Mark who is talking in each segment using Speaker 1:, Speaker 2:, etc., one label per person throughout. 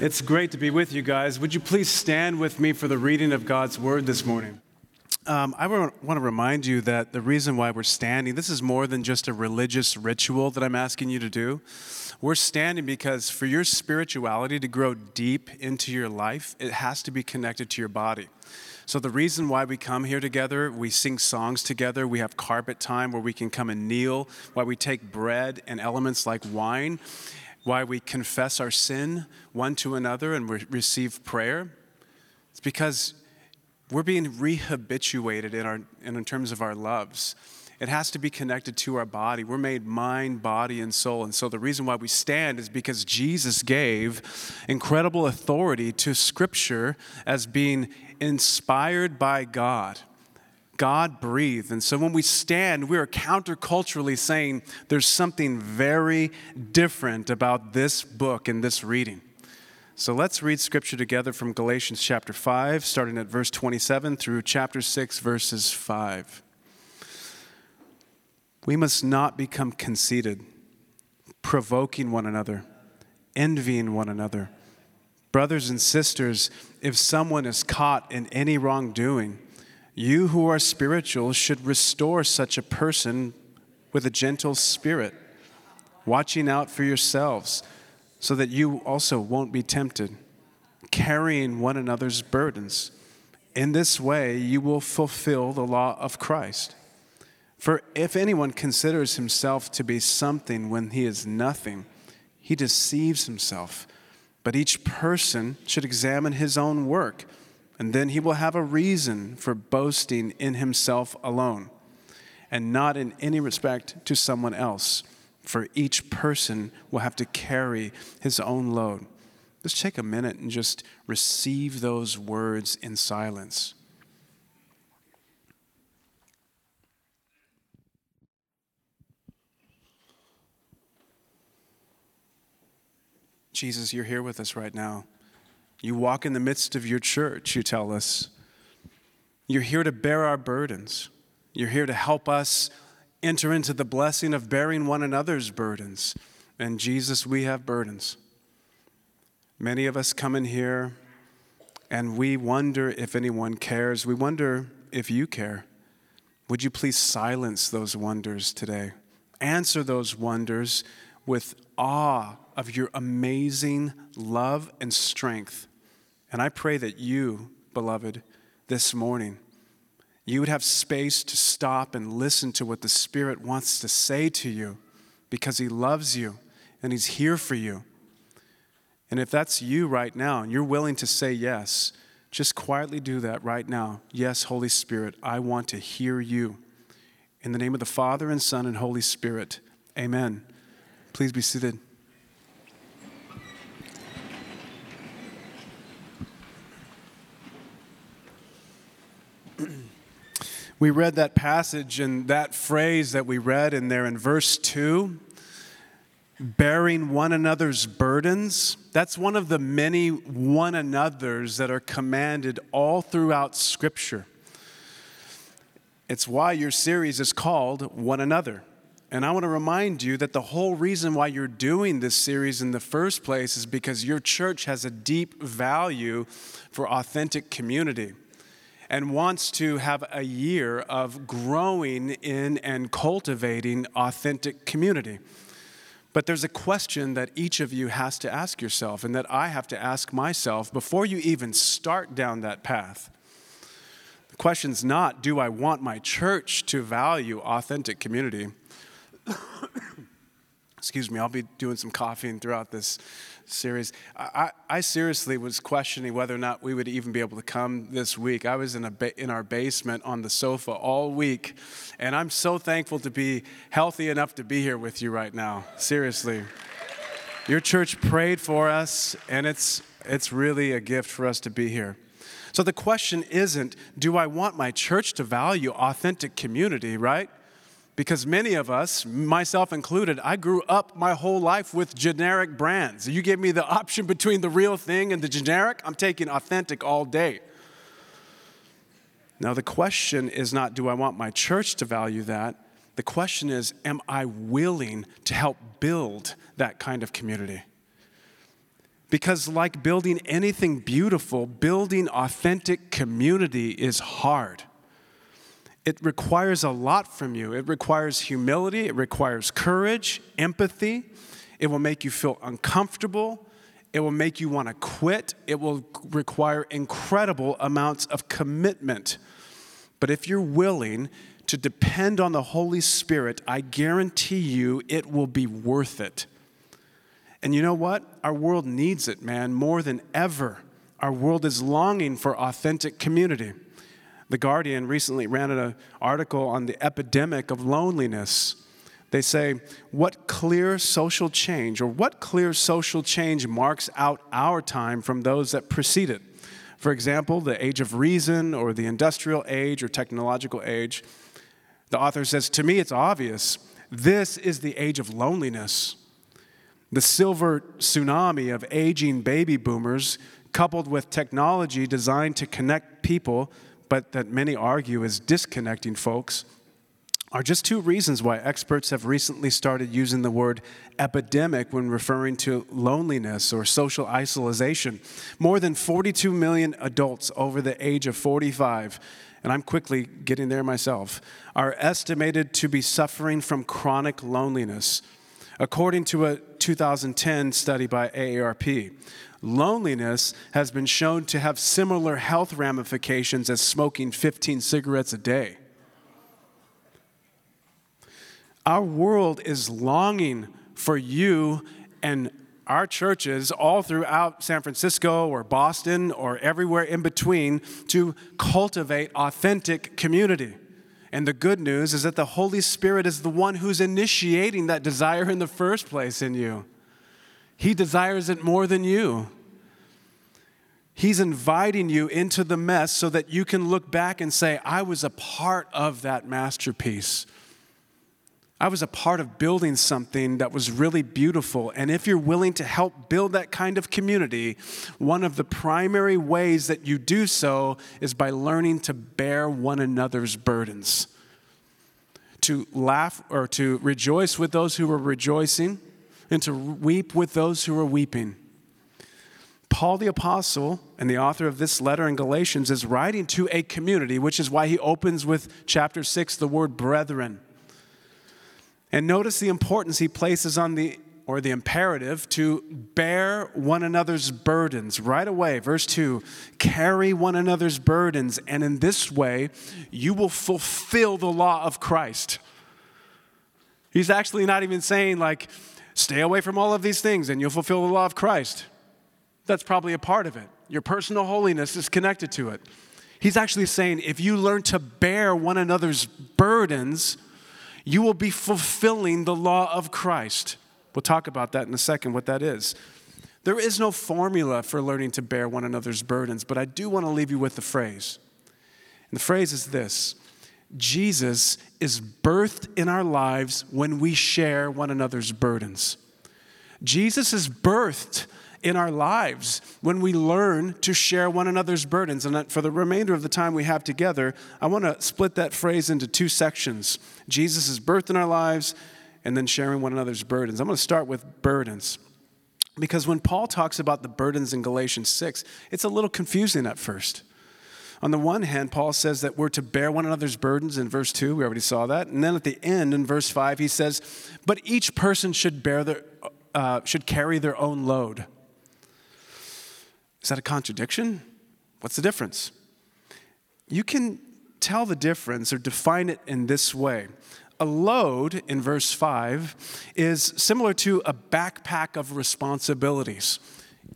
Speaker 1: It's great to be with you guys. Would you please stand with me for the reading of God's word this morning? Um, I want to remind you that the reason why we're standing, this is more than just a religious ritual that I'm asking you to do. We're standing because for your spirituality to grow deep into your life, it has to be connected to your body. So, the reason why we come here together, we sing songs together, we have carpet time where we can come and kneel, why we take bread and elements like wine, why we confess our sin one to another and re- receive prayer. It's because we're being rehabituated in, our, in terms of our loves. It has to be connected to our body. We're made mind, body, and soul. And so the reason why we stand is because Jesus gave incredible authority to Scripture as being inspired by God. God breathed. And so when we stand, we are counterculturally saying there's something very different about this book and this reading. So let's read scripture together from Galatians chapter 5, starting at verse 27 through chapter 6, verses 5. We must not become conceited, provoking one another, envying one another. Brothers and sisters, if someone is caught in any wrongdoing, you who are spiritual should restore such a person with a gentle spirit, watching out for yourselves so that you also won't be tempted, carrying one another's burdens. In this way, you will fulfill the law of Christ. For if anyone considers himself to be something when he is nothing, he deceives himself. But each person should examine his own work, and then he will have a reason for boasting in himself alone, and not in any respect to someone else for each person will have to carry his own load. Let's take a minute and just receive those words in silence. Jesus, you're here with us right now. You walk in the midst of your church, you tell us. You're here to bear our burdens. You're here to help us enter into the blessing of bearing one another's burdens. And Jesus, we have burdens. Many of us come in here and we wonder if anyone cares. We wonder if you care. Would you please silence those wonders today? Answer those wonders with awe of your amazing love and strength. And I pray that you, beloved, this morning you would have space to stop and listen to what the Spirit wants to say to you because He loves you and He's here for you. And if that's you right now and you're willing to say yes, just quietly do that right now. Yes, Holy Spirit, I want to hear you. In the name of the Father and Son and Holy Spirit, amen. Please be seated. we read that passage and that phrase that we read in there in verse 2 bearing one another's burdens. That's one of the many one another's that are commanded all throughout Scripture. It's why your series is called One Another. And I want to remind you that the whole reason why you're doing this series in the first place is because your church has a deep value for authentic community and wants to have a year of growing in and cultivating authentic community. But there's a question that each of you has to ask yourself, and that I have to ask myself before you even start down that path. The question's not, do I want my church to value authentic community? Excuse me, I'll be doing some coughing throughout this series. I, I, seriously was questioning whether or not we would even be able to come this week. I was in, a ba- in our basement on the sofa all week, and I'm so thankful to be healthy enough to be here with you right now. Seriously. Your church prayed for us, and it's, it's really a gift for us to be here. So the question isn't, do I want my church to value authentic community, right? Because many of us, myself included, I grew up my whole life with generic brands. You give me the option between the real thing and the generic, I'm taking authentic all day. Now, the question is not, do I want my church to value that? The question is, am I willing to help build that kind of community? Because, like building anything beautiful, building authentic community is hard. It requires a lot from you. It requires humility, it requires courage, empathy. It will make you feel uncomfortable. It will make you want to quit. It will require incredible amounts of commitment. But if you're willing to depend on the Holy Spirit, I guarantee you it will be worth it. And you know what? Our world needs it, man, more than ever. Our world is longing for authentic community. The Guardian recently ran an article on the epidemic of loneliness. They say, What clear social change, or what clear social change marks out our time from those that precede it? For example, the age of reason, or the industrial age, or technological age. The author says, To me, it's obvious. This is the age of loneliness. The silver tsunami of aging baby boomers, coupled with technology designed to connect people, but that many argue is disconnecting folks, are just two reasons why experts have recently started using the word epidemic when referring to loneliness or social isolation. More than 42 million adults over the age of 45, and I'm quickly getting there myself, are estimated to be suffering from chronic loneliness. According to a 2010 study by AARP, loneliness has been shown to have similar health ramifications as smoking 15 cigarettes a day. Our world is longing for you and our churches all throughout San Francisco or Boston or everywhere in between to cultivate authentic community. And the good news is that the Holy Spirit is the one who's initiating that desire in the first place in you. He desires it more than you. He's inviting you into the mess so that you can look back and say, I was a part of that masterpiece. I was a part of building something that was really beautiful. And if you're willing to help build that kind of community, one of the primary ways that you do so is by learning to bear one another's burdens. To laugh or to rejoice with those who are rejoicing, and to weep with those who are weeping. Paul the Apostle and the author of this letter in Galatians is writing to a community, which is why he opens with chapter 6 the word brethren. And notice the importance he places on the or the imperative to bear one another's burdens right away. Verse 2 carry one another's burdens, and in this way you will fulfill the law of Christ. He's actually not even saying, like, stay away from all of these things and you'll fulfill the law of Christ. That's probably a part of it. Your personal holiness is connected to it. He's actually saying, if you learn to bear one another's burdens, you will be fulfilling the law of Christ. We'll talk about that in a second, what that is. There is no formula for learning to bear one another's burdens, but I do want to leave you with the phrase. And the phrase is this Jesus is birthed in our lives when we share one another's burdens. Jesus is birthed in our lives when we learn to share one another's burdens. And for the remainder of the time we have together, I want to split that phrase into two sections Jesus is birthed in our lives, and then sharing one another's burdens. I'm going to start with burdens. Because when Paul talks about the burdens in Galatians 6, it's a little confusing at first. On the one hand, Paul says that we're to bear one another's burdens in verse 2. We already saw that. And then at the end, in verse 5, he says, But each person should, bear their, uh, should carry their own load. Is that a contradiction? What's the difference? You can tell the difference or define it in this way. A load in verse 5 is similar to a backpack of responsibilities.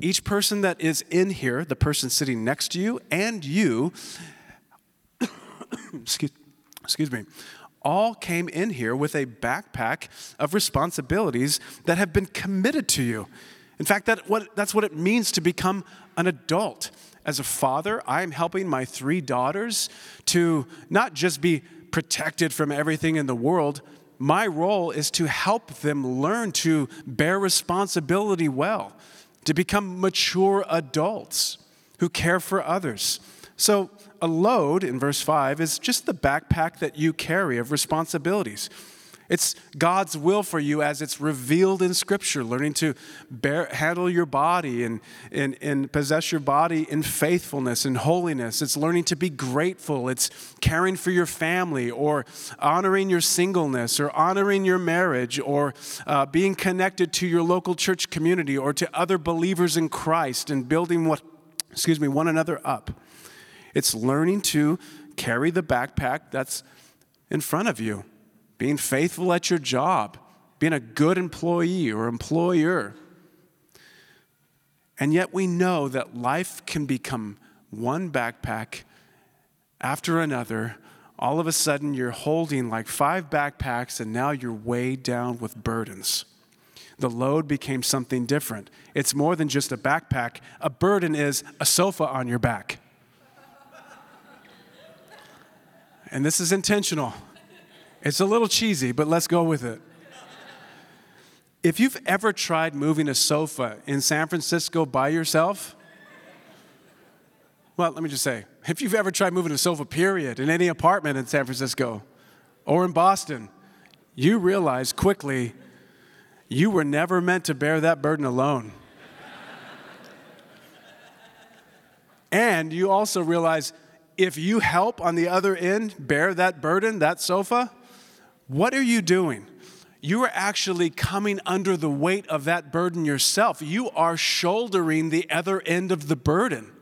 Speaker 1: Each person that is in here, the person sitting next to you, and you, excuse, excuse me, all came in here with a backpack of responsibilities that have been committed to you. In fact, that what, that's what it means to become an adult. As a father, I'm helping my three daughters to not just be protected from everything in the world. My role is to help them learn to bear responsibility well, to become mature adults who care for others. So, a load in verse 5 is just the backpack that you carry of responsibilities. It's God's will for you as it's revealed in Scripture, learning to bear, handle your body and, and, and possess your body in faithfulness and holiness. It's learning to be grateful. It's caring for your family or honoring your singleness or honoring your marriage or uh, being connected to your local church community or to other believers in Christ and building what, excuse me, one another up. It's learning to carry the backpack that's in front of you being faithful at your job, being a good employee or employer. And yet we know that life can become one backpack after another. All of a sudden, you're holding like five backpacks, and now you're weighed down with burdens. The load became something different. It's more than just a backpack, a burden is a sofa on your back. and this is intentional. It's a little cheesy, but let's go with it. If you've ever tried moving a sofa in San Francisco by yourself, well, let me just say, if you've ever tried moving a sofa, period, in any apartment in San Francisco or in Boston, you realize quickly you were never meant to bear that burden alone. and you also realize if you help on the other end bear that burden, that sofa, what are you doing? You are actually coming under the weight of that burden yourself. You are shouldering the other end of the burden.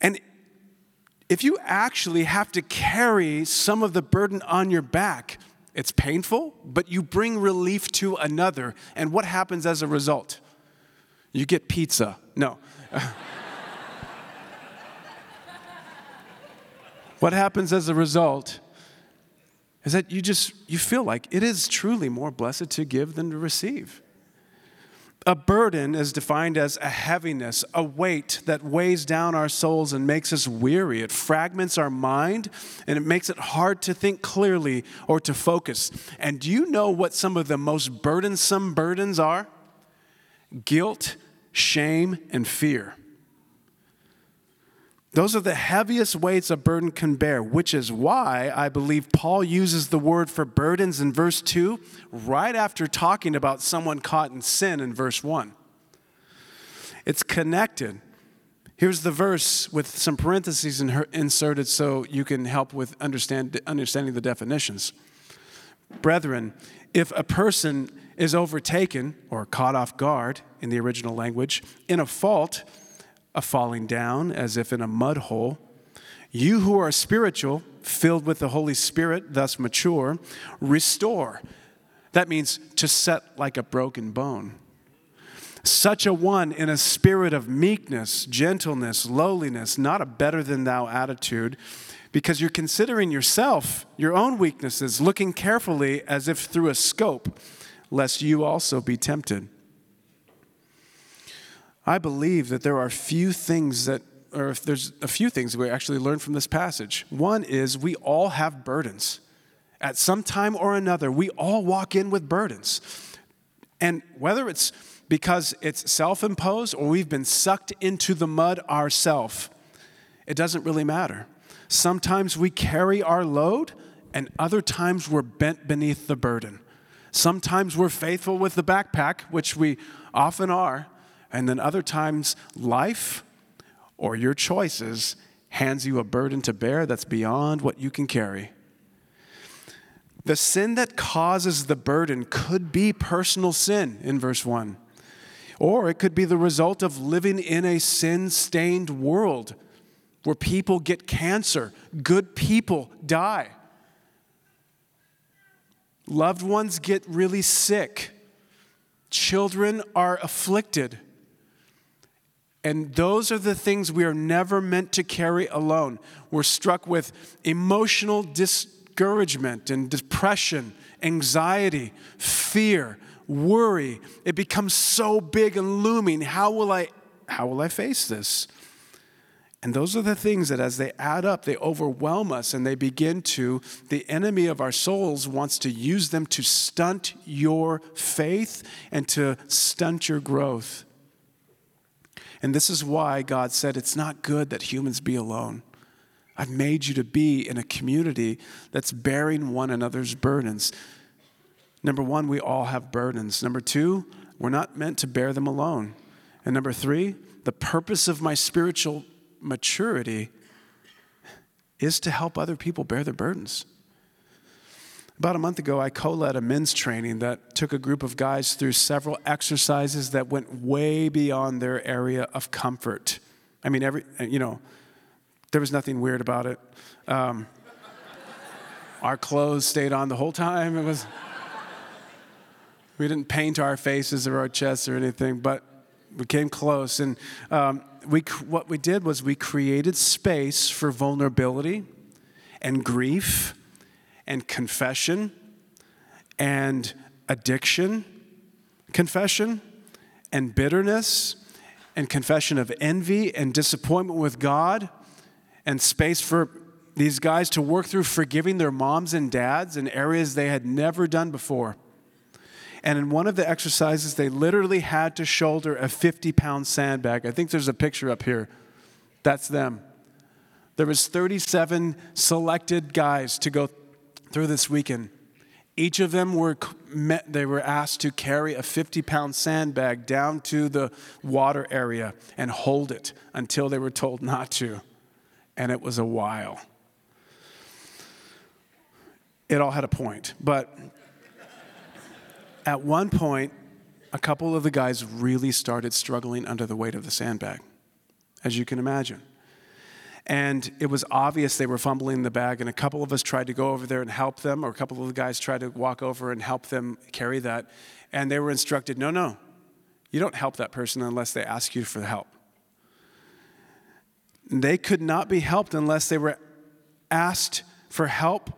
Speaker 1: And if you actually have to carry some of the burden on your back, it's painful, but you bring relief to another. And what happens as a result? You get pizza. No. what happens as a result is that you just you feel like it is truly more blessed to give than to receive. A burden is defined as a heaviness, a weight that weighs down our souls and makes us weary. It fragments our mind and it makes it hard to think clearly or to focus. And do you know what some of the most burdensome burdens are? Guilt, shame, and fear. Those are the heaviest weights a burden can bear, which is why I believe Paul uses the word for burdens in verse 2 right after talking about someone caught in sin in verse 1. It's connected. Here's the verse with some parentheses inserted so you can help with understand, understanding the definitions. Brethren, if a person is overtaken or caught off guard in the original language in a fault, a falling down as if in a mud hole. You who are spiritual, filled with the Holy Spirit, thus mature, restore. That means to set like a broken bone. Such a one in a spirit of meekness, gentleness, lowliness, not a better than thou attitude, because you're considering yourself, your own weaknesses, looking carefully as if through a scope, lest you also be tempted. I believe that there are few things that, or if there's a few things we actually learn from this passage. One is we all have burdens. At some time or another, we all walk in with burdens. And whether it's because it's self imposed or we've been sucked into the mud ourselves, it doesn't really matter. Sometimes we carry our load, and other times we're bent beneath the burden. Sometimes we're faithful with the backpack, which we often are, and then other times, life or your choices hands you a burden to bear that's beyond what you can carry. The sin that causes the burden could be personal sin in verse 1, or it could be the result of living in a sin stained world where people get cancer, good people die, loved ones get really sick, children are afflicted. And those are the things we are never meant to carry alone. We're struck with emotional discouragement and depression, anxiety, fear, worry. It becomes so big and looming. How will I how will I face this? And those are the things that, as they add up, they overwhelm us and they begin to, the enemy of our souls wants to use them to stunt your faith and to stunt your growth. And this is why God said it's not good that humans be alone. I've made you to be in a community that's bearing one another's burdens. Number one, we all have burdens. Number two, we're not meant to bear them alone. And number three, the purpose of my spiritual maturity is to help other people bear their burdens. About a month ago, I co led a men's training that took a group of guys through several exercises that went way beyond their area of comfort. I mean, every, you know, there was nothing weird about it. Um, our clothes stayed on the whole time. It was, we didn't paint our faces or our chests or anything, but we came close. And um, we, what we did was we created space for vulnerability and grief and confession and addiction, confession and bitterness and confession of envy and disappointment with God and space for these guys to work through forgiving their moms and dads in areas they had never done before. And in one of the exercises, they literally had to shoulder a 50 pound sandbag. I think there's a picture up here. That's them. There was 37 selected guys to go through this weekend. Each of them were met, they were asked to carry a 50 pound sandbag down to the water area and hold it until they were told not to and it was a while. It all had a point, but at one point, a couple of the guys really started struggling under the weight of the sandbag, as you can imagine. And it was obvious they were fumbling the bag, and a couple of us tried to go over there and help them, or a couple of the guys tried to walk over and help them carry that. And they were instructed no, no, you don't help that person unless they ask you for help. They could not be helped unless they were asked for help.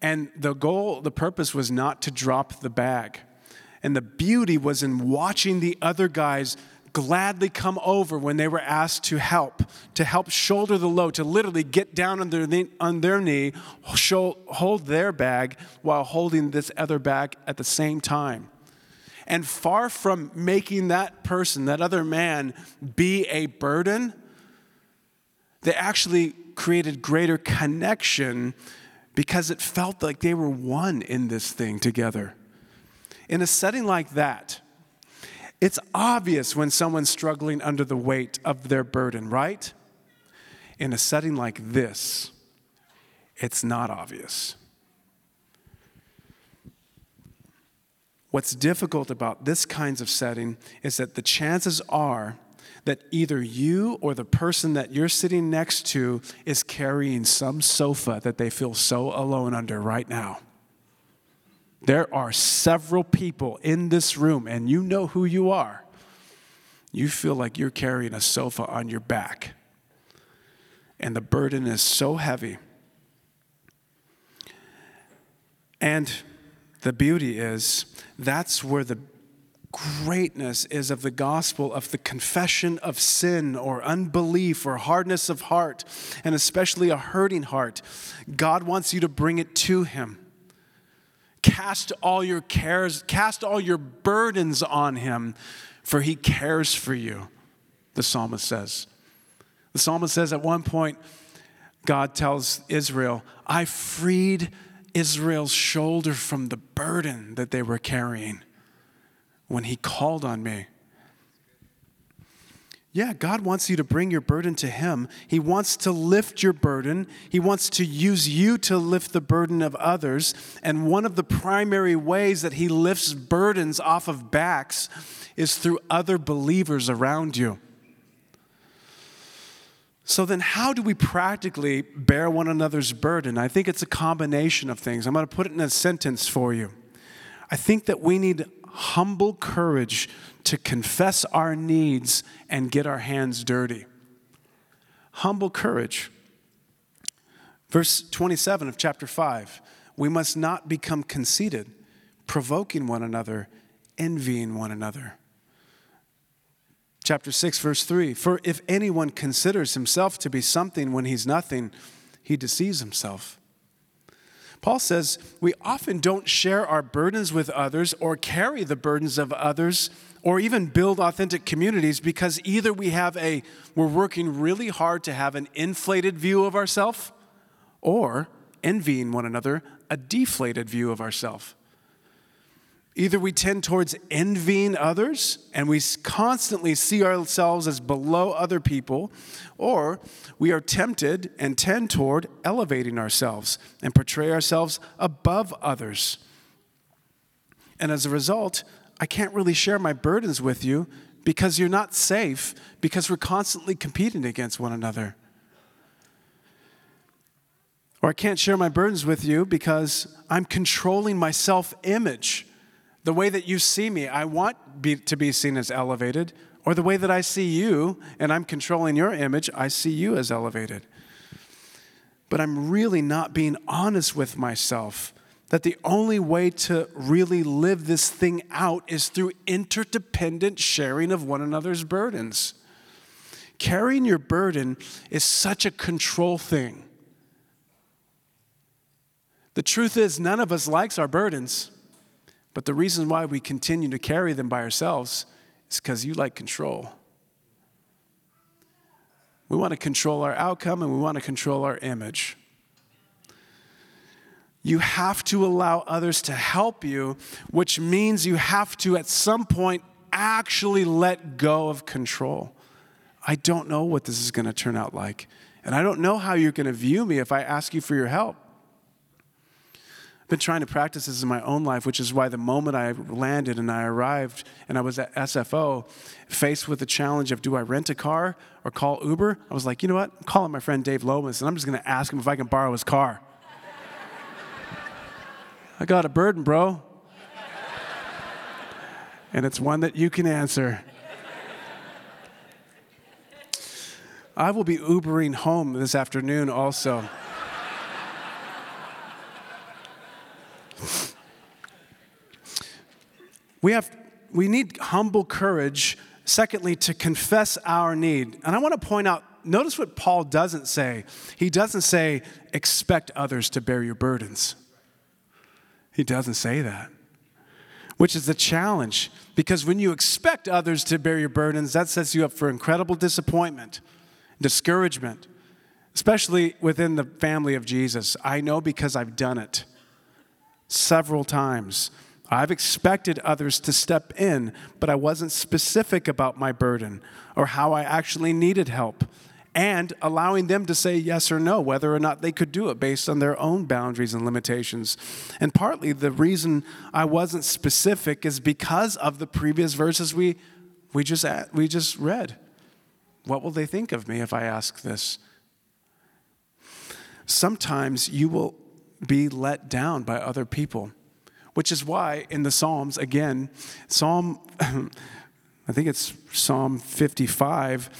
Speaker 1: And the goal, the purpose was not to drop the bag. And the beauty was in watching the other guys gladly come over when they were asked to help, to help shoulder the load, to literally get down on their knee, on their knee hold their bag while holding this other bag at the same time. And far from making that person, that other man, be a burden, they actually created greater connection because it felt like they were one in this thing together. In a setting like that, it's obvious when someone's struggling under the weight of their burden, right? In a setting like this, it's not obvious. What's difficult about this kinds of setting is that the chances are that either you or the person that you're sitting next to is carrying some sofa that they feel so alone under right now. There are several people in this room, and you know who you are. You feel like you're carrying a sofa on your back, and the burden is so heavy. And the beauty is, that's where the greatness is of the gospel of the confession of sin or unbelief or hardness of heart, and especially a hurting heart. God wants you to bring it to Him. Cast all your cares, cast all your burdens on Him, for He cares for you, the psalmist says. The psalmist says at one point, God tells Israel, I freed Israel's shoulder from the burden that they were carrying when He called on me. Yeah, God wants you to bring your burden to Him. He wants to lift your burden. He wants to use you to lift the burden of others. And one of the primary ways that He lifts burdens off of backs is through other believers around you. So, then how do we practically bear one another's burden? I think it's a combination of things. I'm going to put it in a sentence for you. I think that we need humble courage to confess our needs and get our hands dirty. Humble courage. Verse 27 of chapter 5 we must not become conceited, provoking one another, envying one another. Chapter 6, verse 3 For if anyone considers himself to be something when he's nothing, he deceives himself. Paul says we often don't share our burdens with others or carry the burdens of others or even build authentic communities because either we have a we're working really hard to have an inflated view of ourselves or envying one another a deflated view of ourselves either we tend towards envying others and we constantly see ourselves as below other people or we are tempted and tend toward elevating ourselves and portray ourselves above others and as a result I can't really share my burdens with you because you're not safe, because we're constantly competing against one another. Or I can't share my burdens with you because I'm controlling my self image. The way that you see me, I want be, to be seen as elevated. Or the way that I see you, and I'm controlling your image, I see you as elevated. But I'm really not being honest with myself that the only way to really live this thing out is through interdependent sharing of one another's burdens. Carrying your burden is such a control thing. The truth is, none of us likes our burdens, but the reason why we continue to carry them by ourselves is because you like control. We want to control our outcome and we want to control our image. You have to allow others to help you, which means you have to, at some point, actually let go of control. I don't know what this is going to turn out like. And I don't know how you're going to view me if I ask you for your help. Been trying to practice this in my own life, which is why the moment I landed and I arrived and I was at SFO, faced with the challenge of do I rent a car or call Uber? I was like, you know what? I'm calling my friend Dave Lomas and I'm just going to ask him if I can borrow his car. I got a burden, bro. and it's one that you can answer. I will be Ubering home this afternoon also. We have we need humble courage secondly to confess our need and i want to point out notice what paul doesn't say he doesn't say expect others to bear your burdens he doesn't say that, which is the challenge because when you expect others to bear your burdens, that sets you up for incredible disappointment, discouragement, especially within the family of Jesus. I know because I've done it several times. I've expected others to step in, but I wasn't specific about my burden or how I actually needed help and allowing them to say yes or no, whether or not they could do it based on their own boundaries and limitations. And partly the reason I wasn't specific is because of the previous verses we, we, just, we just read. What will they think of me if I ask this? Sometimes you will be let down by other people, which is why in the Psalms, again, Psalm, I think it's Psalm 55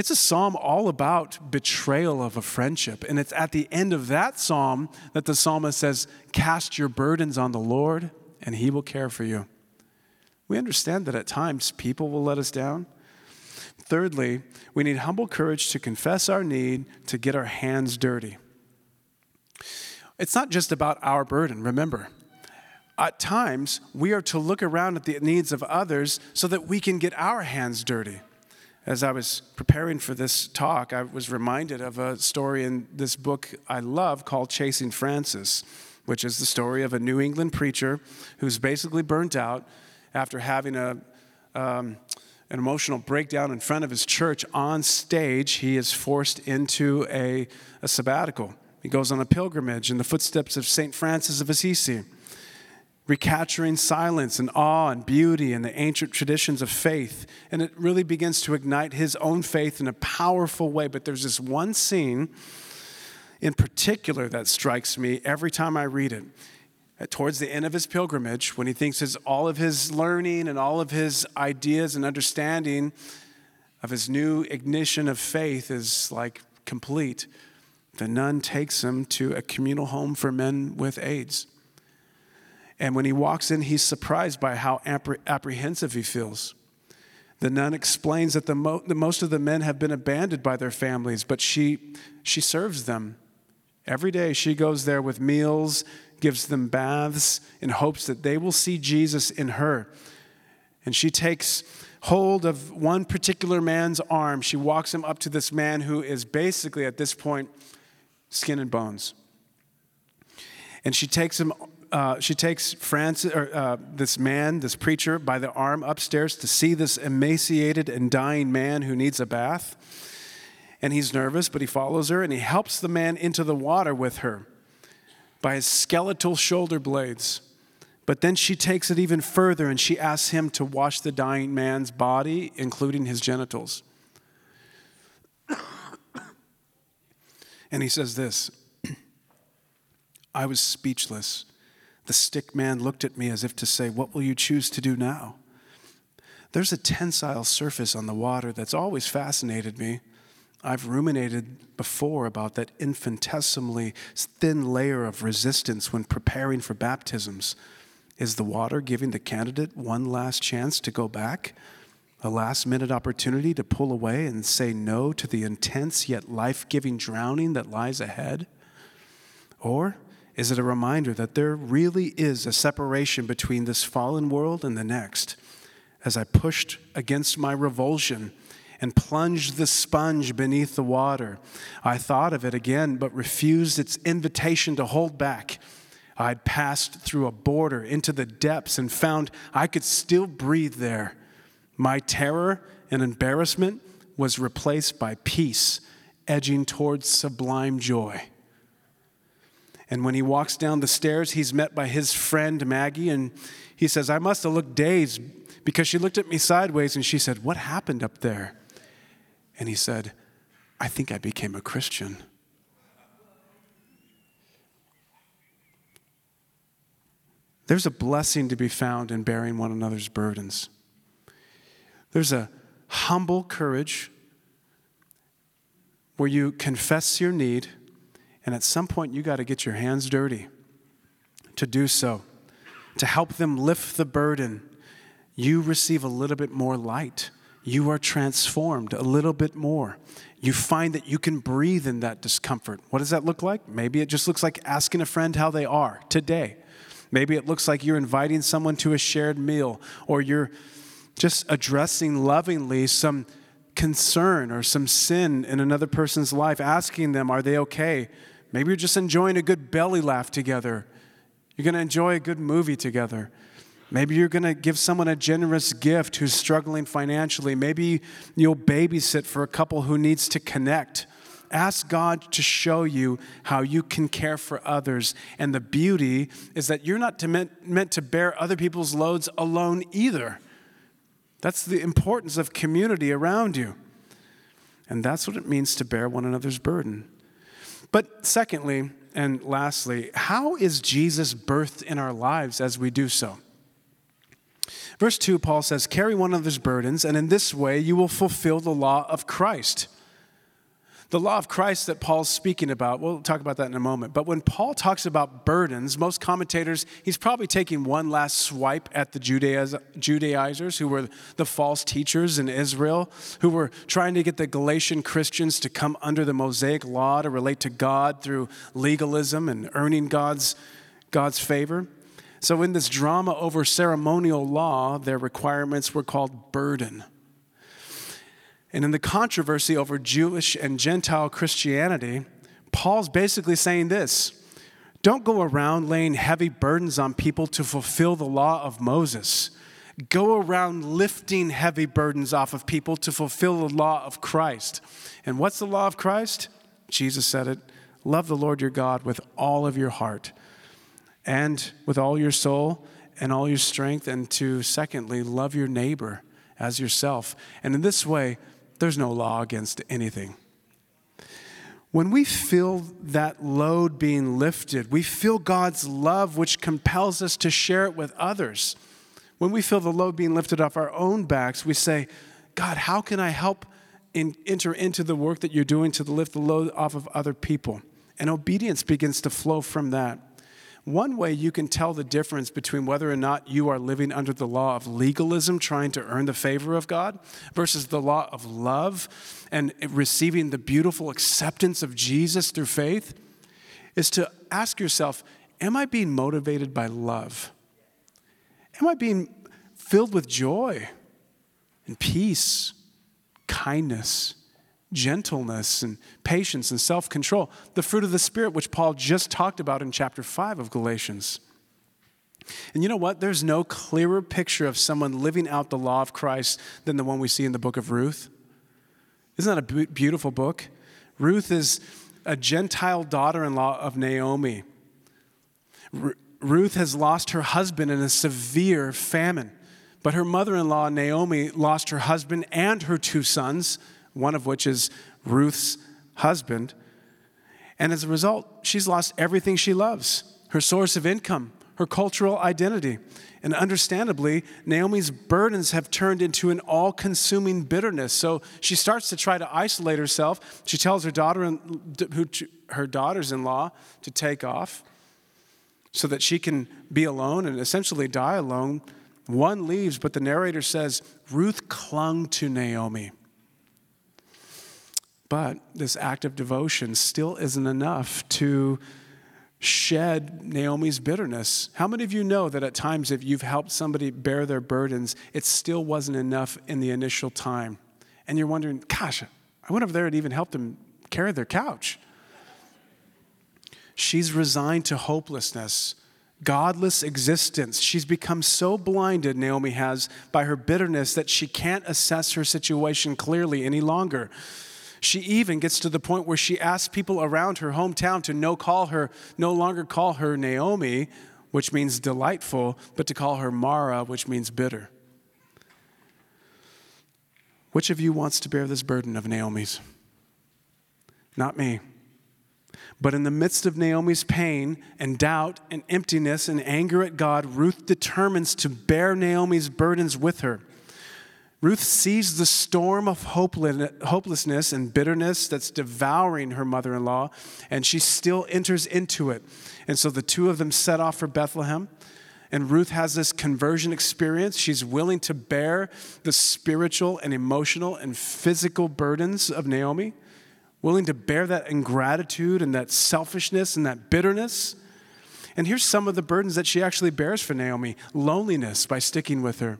Speaker 1: it's a psalm all about betrayal of a friendship. And it's at the end of that psalm that the psalmist says, Cast your burdens on the Lord, and he will care for you. We understand that at times people will let us down. Thirdly, we need humble courage to confess our need to get our hands dirty. It's not just about our burden, remember. At times, we are to look around at the needs of others so that we can get our hands dirty as I was preparing for this talk, I was reminded of a story in this book I love called Chasing Francis, which is the story of a New England preacher who's basically burnt out after having a, um, an emotional breakdown in front of his church on stage. He is forced into a, a sabbatical. He goes on a pilgrimage in the footsteps of St. Francis of Assisi recapturing silence and awe and beauty and the ancient traditions of faith. And it really begins to ignite his own faith in a powerful way. But there's this one scene in particular that strikes me every time I read it. Towards the end of his pilgrimage, when he thinks his, all of his learning and all of his ideas and understanding of his new ignition of faith is like complete, the nun takes him to a communal home for men with AIDS. And when he walks in, he's surprised by how apprehensive he feels. The nun explains that the, mo- the most of the men have been abandoned by their families, but she, she serves them. Every day she goes there with meals, gives them baths in hopes that they will see Jesus in her. And she takes hold of one particular man's arm. She walks him up to this man who is basically, at this point, skin and bones. And she takes him. Uh, she takes Francis, or, uh, this man, this preacher, by the arm upstairs to see this emaciated and dying man who needs a bath. And he's nervous, but he follows her and he helps the man into the water with her by his skeletal shoulder blades. But then she takes it even further and she asks him to wash the dying man's body, including his genitals. and he says this I was speechless. The stick man looked at me as if to say, What will you choose to do now? There's a tensile surface on the water that's always fascinated me. I've ruminated before about that infinitesimally thin layer of resistance when preparing for baptisms. Is the water giving the candidate one last chance to go back? A last minute opportunity to pull away and say no to the intense yet life giving drowning that lies ahead? Or is it a reminder that there really is a separation between this fallen world and the next? As I pushed against my revulsion, and plunged the sponge beneath the water. I thought of it again, but refused its invitation to hold back. I'd passed through a border into the depths and found I could still breathe there. My terror and embarrassment was replaced by peace, edging towards sublime joy. And when he walks down the stairs, he's met by his friend Maggie, and he says, I must have looked dazed because she looked at me sideways and she said, What happened up there? And he said, I think I became a Christian. There's a blessing to be found in bearing one another's burdens. There's a humble courage where you confess your need, and at some point you got to get your hands dirty to do so, to help them lift the burden. You receive a little bit more light you are transformed a little bit more. You find that you can breathe in that discomfort. What does that look like? Maybe it just looks like asking a friend how they are today. Maybe it looks like you're inviting someone to a shared meal, or you're just addressing lovingly some concern or some sin in another person's life, asking them, Are they okay? Maybe you're just enjoying a good belly laugh together. You're going to enjoy a good movie together. Maybe you're going to give someone a generous gift who's struggling financially. Maybe you'll babysit for a couple who needs to connect. Ask God to show you how you can care for others. And the beauty is that you're not to meant, meant to bear other people's loads alone either. That's the importance of community around you. And that's what it means to bear one another's burden. But secondly, and lastly, how is Jesus birthed in our lives as we do so? Verse 2, Paul says, Carry one another's burdens, and in this way you will fulfill the law of Christ. The law of Christ that Paul's speaking about, we'll talk about that in a moment. But when Paul talks about burdens, most commentators, he's probably taking one last swipe at the Judaizers, who were the false teachers in Israel, who were trying to get the Galatian Christians to come under the Mosaic law to relate to God through legalism and earning God's, God's favor. So, in this drama over ceremonial law, their requirements were called burden. And in the controversy over Jewish and Gentile Christianity, Paul's basically saying this don't go around laying heavy burdens on people to fulfill the law of Moses. Go around lifting heavy burdens off of people to fulfill the law of Christ. And what's the law of Christ? Jesus said it love the Lord your God with all of your heart and with all your soul and all your strength, and to secondly, love your neighbor as yourself. And in this way, there's no law against anything. When we feel that load being lifted, we feel God's love, which compels us to share it with others. When we feel the load being lifted off our own backs, we say, God, how can I help in, enter into the work that you're doing to lift the load off of other people? And obedience begins to flow from that. One way you can tell the difference between whether or not you are living under the law of legalism, trying to earn the favor of God, versus the law of love and receiving the beautiful acceptance of Jesus through faith, is to ask yourself Am I being motivated by love? Am I being filled with joy and peace, kindness, gentleness, and patience and self control. The fruit of the Spirit, which Paul just talked about in chapter 5 of Galatians. And you know what? There's no clearer picture of someone living out the law of Christ than the one we see in the book of Ruth. Isn't that a beautiful book? Ruth is a Gentile daughter in law of Naomi. R- Ruth has lost her husband in a severe famine, but her mother in law, Naomi, lost her husband and her two sons, one of which is Ruth's husband. And as a result, she's lost everything she loves her source of income, her cultural identity. And understandably, Naomi's burdens have turned into an all consuming bitterness. So she starts to try to isolate herself. She tells her, daughter, her daughters in law to take off so that she can be alone and essentially die alone. One leaves, but the narrator says Ruth clung to Naomi. But this act of devotion still isn't enough to shed Naomi's bitterness. How many of you know that at times, if you've helped somebody bear their burdens, it still wasn't enough in the initial time? And you're wondering, gosh, I went over there and even helped them carry their couch. She's resigned to hopelessness, godless existence. She's become so blinded, Naomi has, by her bitterness that she can't assess her situation clearly any longer. She even gets to the point where she asks people around her hometown to no call her, no longer call her Naomi, which means delightful, but to call her Mara, which means bitter. Which of you wants to bear this burden of Naomi's? Not me. But in the midst of Naomi's pain and doubt and emptiness and anger at God, Ruth determines to bear Naomi's burdens with her. Ruth sees the storm of hopelessness and bitterness that's devouring her mother in law, and she still enters into it. And so the two of them set off for Bethlehem. And Ruth has this conversion experience. She's willing to bear the spiritual and emotional and physical burdens of Naomi, willing to bear that ingratitude and that selfishness and that bitterness. And here's some of the burdens that she actually bears for Naomi loneliness by sticking with her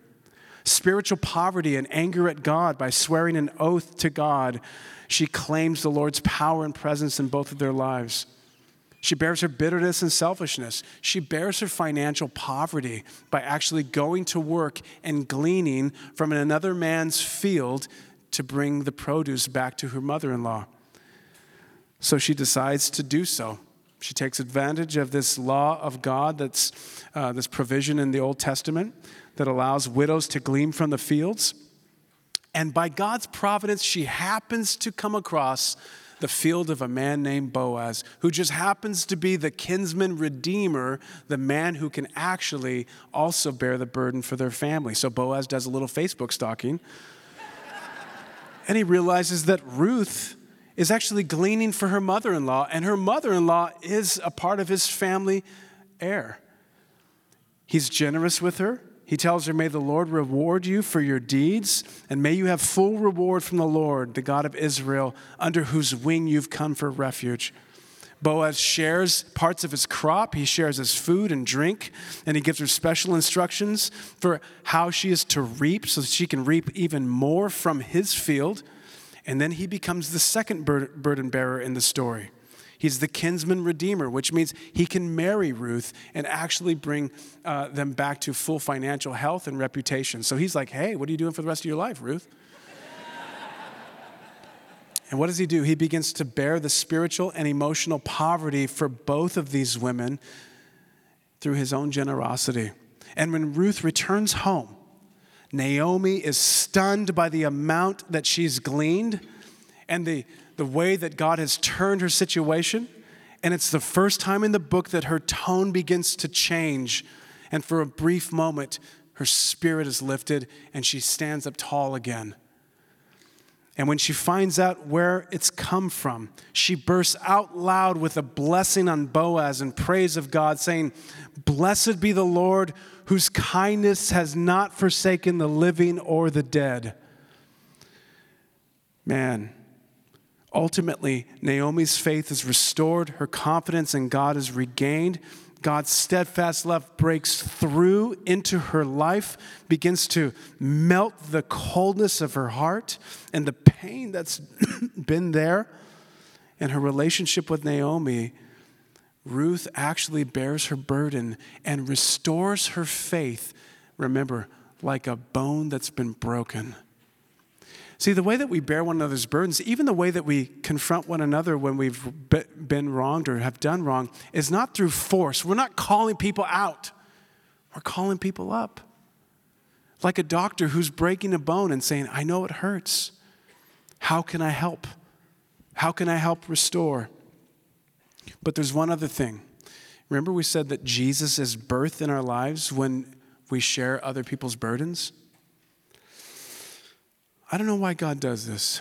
Speaker 1: spiritual poverty and anger at God by swearing an oath to God. She claims the Lord's power and presence in both of their lives. She bears her bitterness and selfishness. She bears her financial poverty by actually going to work and gleaning from another man's field to bring the produce back to her mother in law. So she decides to do so. She takes advantage of this law of God, that's uh, this provision in the Old Testament that allows widows to glean from the fields. And by God's providence, she happens to come across the field of a man named Boaz, who just happens to be the kinsman redeemer, the man who can actually also bear the burden for their family. So Boaz does a little Facebook stalking. and he realizes that Ruth is actually gleaning for her mother in law, and her mother in law is a part of his family heir. He's generous with her. He tells her, May the Lord reward you for your deeds, and may you have full reward from the Lord, the God of Israel, under whose wing you've come for refuge. Boaz shares parts of his crop, he shares his food and drink, and he gives her special instructions for how she is to reap so that she can reap even more from his field. And then he becomes the second burden bearer in the story. He's the kinsman redeemer, which means he can marry Ruth and actually bring uh, them back to full financial health and reputation. So he's like, hey, what are you doing for the rest of your life, Ruth? and what does he do? He begins to bear the spiritual and emotional poverty for both of these women through his own generosity. And when Ruth returns home, Naomi is stunned by the amount that she's gleaned and the the way that God has turned her situation. And it's the first time in the book that her tone begins to change. And for a brief moment, her spirit is lifted and she stands up tall again. And when she finds out where it's come from, she bursts out loud with a blessing on Boaz and praise of God, saying, Blessed be the Lord whose kindness has not forsaken the living or the dead. Man, Ultimately, Naomi's faith is restored, her confidence in God is regained, God's steadfast love breaks through into her life, begins to melt the coldness of her heart and the pain that's been there. And her relationship with Naomi, Ruth actually bears her burden and restores her faith. Remember, like a bone that's been broken. See, the way that we bear one another's burdens, even the way that we confront one another when we've been wronged or have done wrong, is not through force. We're not calling people out, we're calling people up. Like a doctor who's breaking a bone and saying, I know it hurts. How can I help? How can I help restore? But there's one other thing. Remember, we said that Jesus is birth in our lives when we share other people's burdens? I don't know why God does this,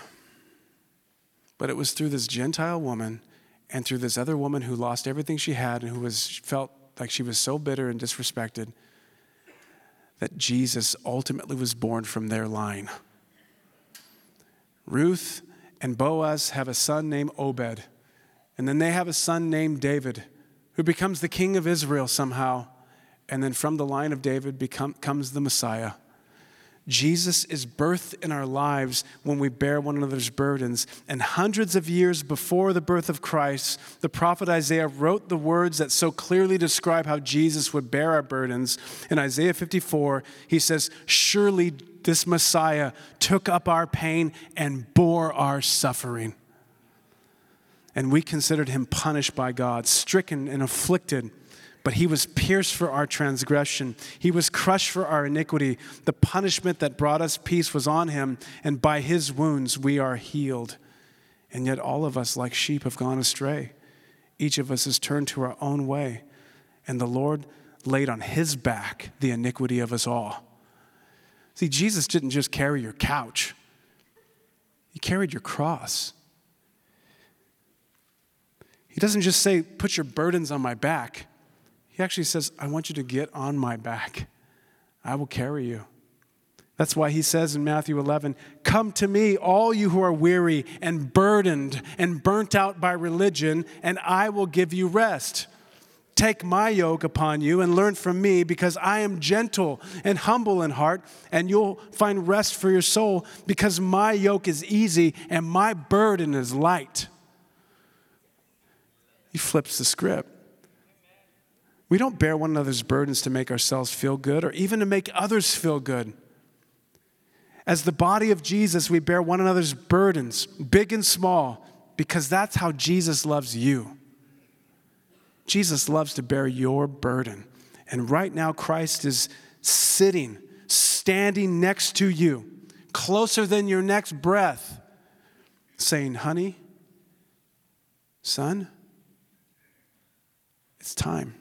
Speaker 1: but it was through this Gentile woman and through this other woman who lost everything she had and who was, felt like she was so bitter and disrespected that Jesus ultimately was born from their line. Ruth and Boaz have a son named Obed, and then they have a son named David who becomes the king of Israel somehow. And then from the line of David become, comes the Messiah. Jesus is birthed in our lives when we bear one another's burdens. And hundreds of years before the birth of Christ, the prophet Isaiah wrote the words that so clearly describe how Jesus would bear our burdens. In Isaiah 54, he says, Surely this Messiah took up our pain and bore our suffering. And we considered him punished by God, stricken and afflicted but he was pierced for our transgression. He was crushed for our iniquity. The punishment that brought us peace was on him, and by his wounds we are healed. And yet, all of us, like sheep, have gone astray. Each of us has turned to our own way, and the Lord laid on his back the iniquity of us all. See, Jesus didn't just carry your couch, he carried your cross. He doesn't just say, Put your burdens on my back. He actually says, I want you to get on my back. I will carry you. That's why he says in Matthew 11, Come to me, all you who are weary and burdened and burnt out by religion, and I will give you rest. Take my yoke upon you and learn from me, because I am gentle and humble in heart, and you'll find rest for your soul, because my yoke is easy and my burden is light. He flips the script. We don't bear one another's burdens to make ourselves feel good or even to make others feel good. As the body of Jesus, we bear one another's burdens, big and small, because that's how Jesus loves you. Jesus loves to bear your burden. And right now, Christ is sitting, standing next to you, closer than your next breath, saying, Honey, son, it's time.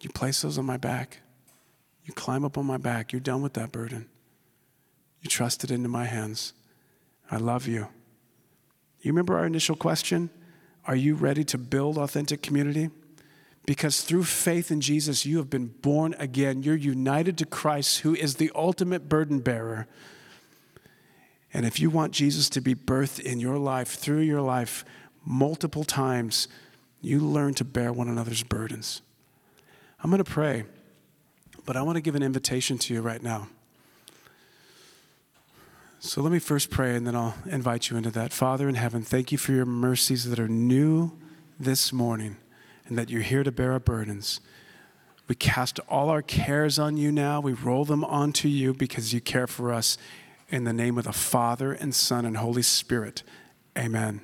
Speaker 1: You place those on my back. You climb up on my back. You're done with that burden. You trust it into my hands. I love you. You remember our initial question? Are you ready to build authentic community? Because through faith in Jesus, you have been born again. You're united to Christ, who is the ultimate burden bearer. And if you want Jesus to be birthed in your life, through your life, multiple times, you learn to bear one another's burdens. I'm going to pray, but I want to give an invitation to you right now. So let me first pray and then I'll invite you into that. Father in heaven, thank you for your mercies that are new this morning and that you're here to bear our burdens. We cast all our cares on you now. We roll them onto you because you care for us. In the name of the Father and Son and Holy Spirit, amen.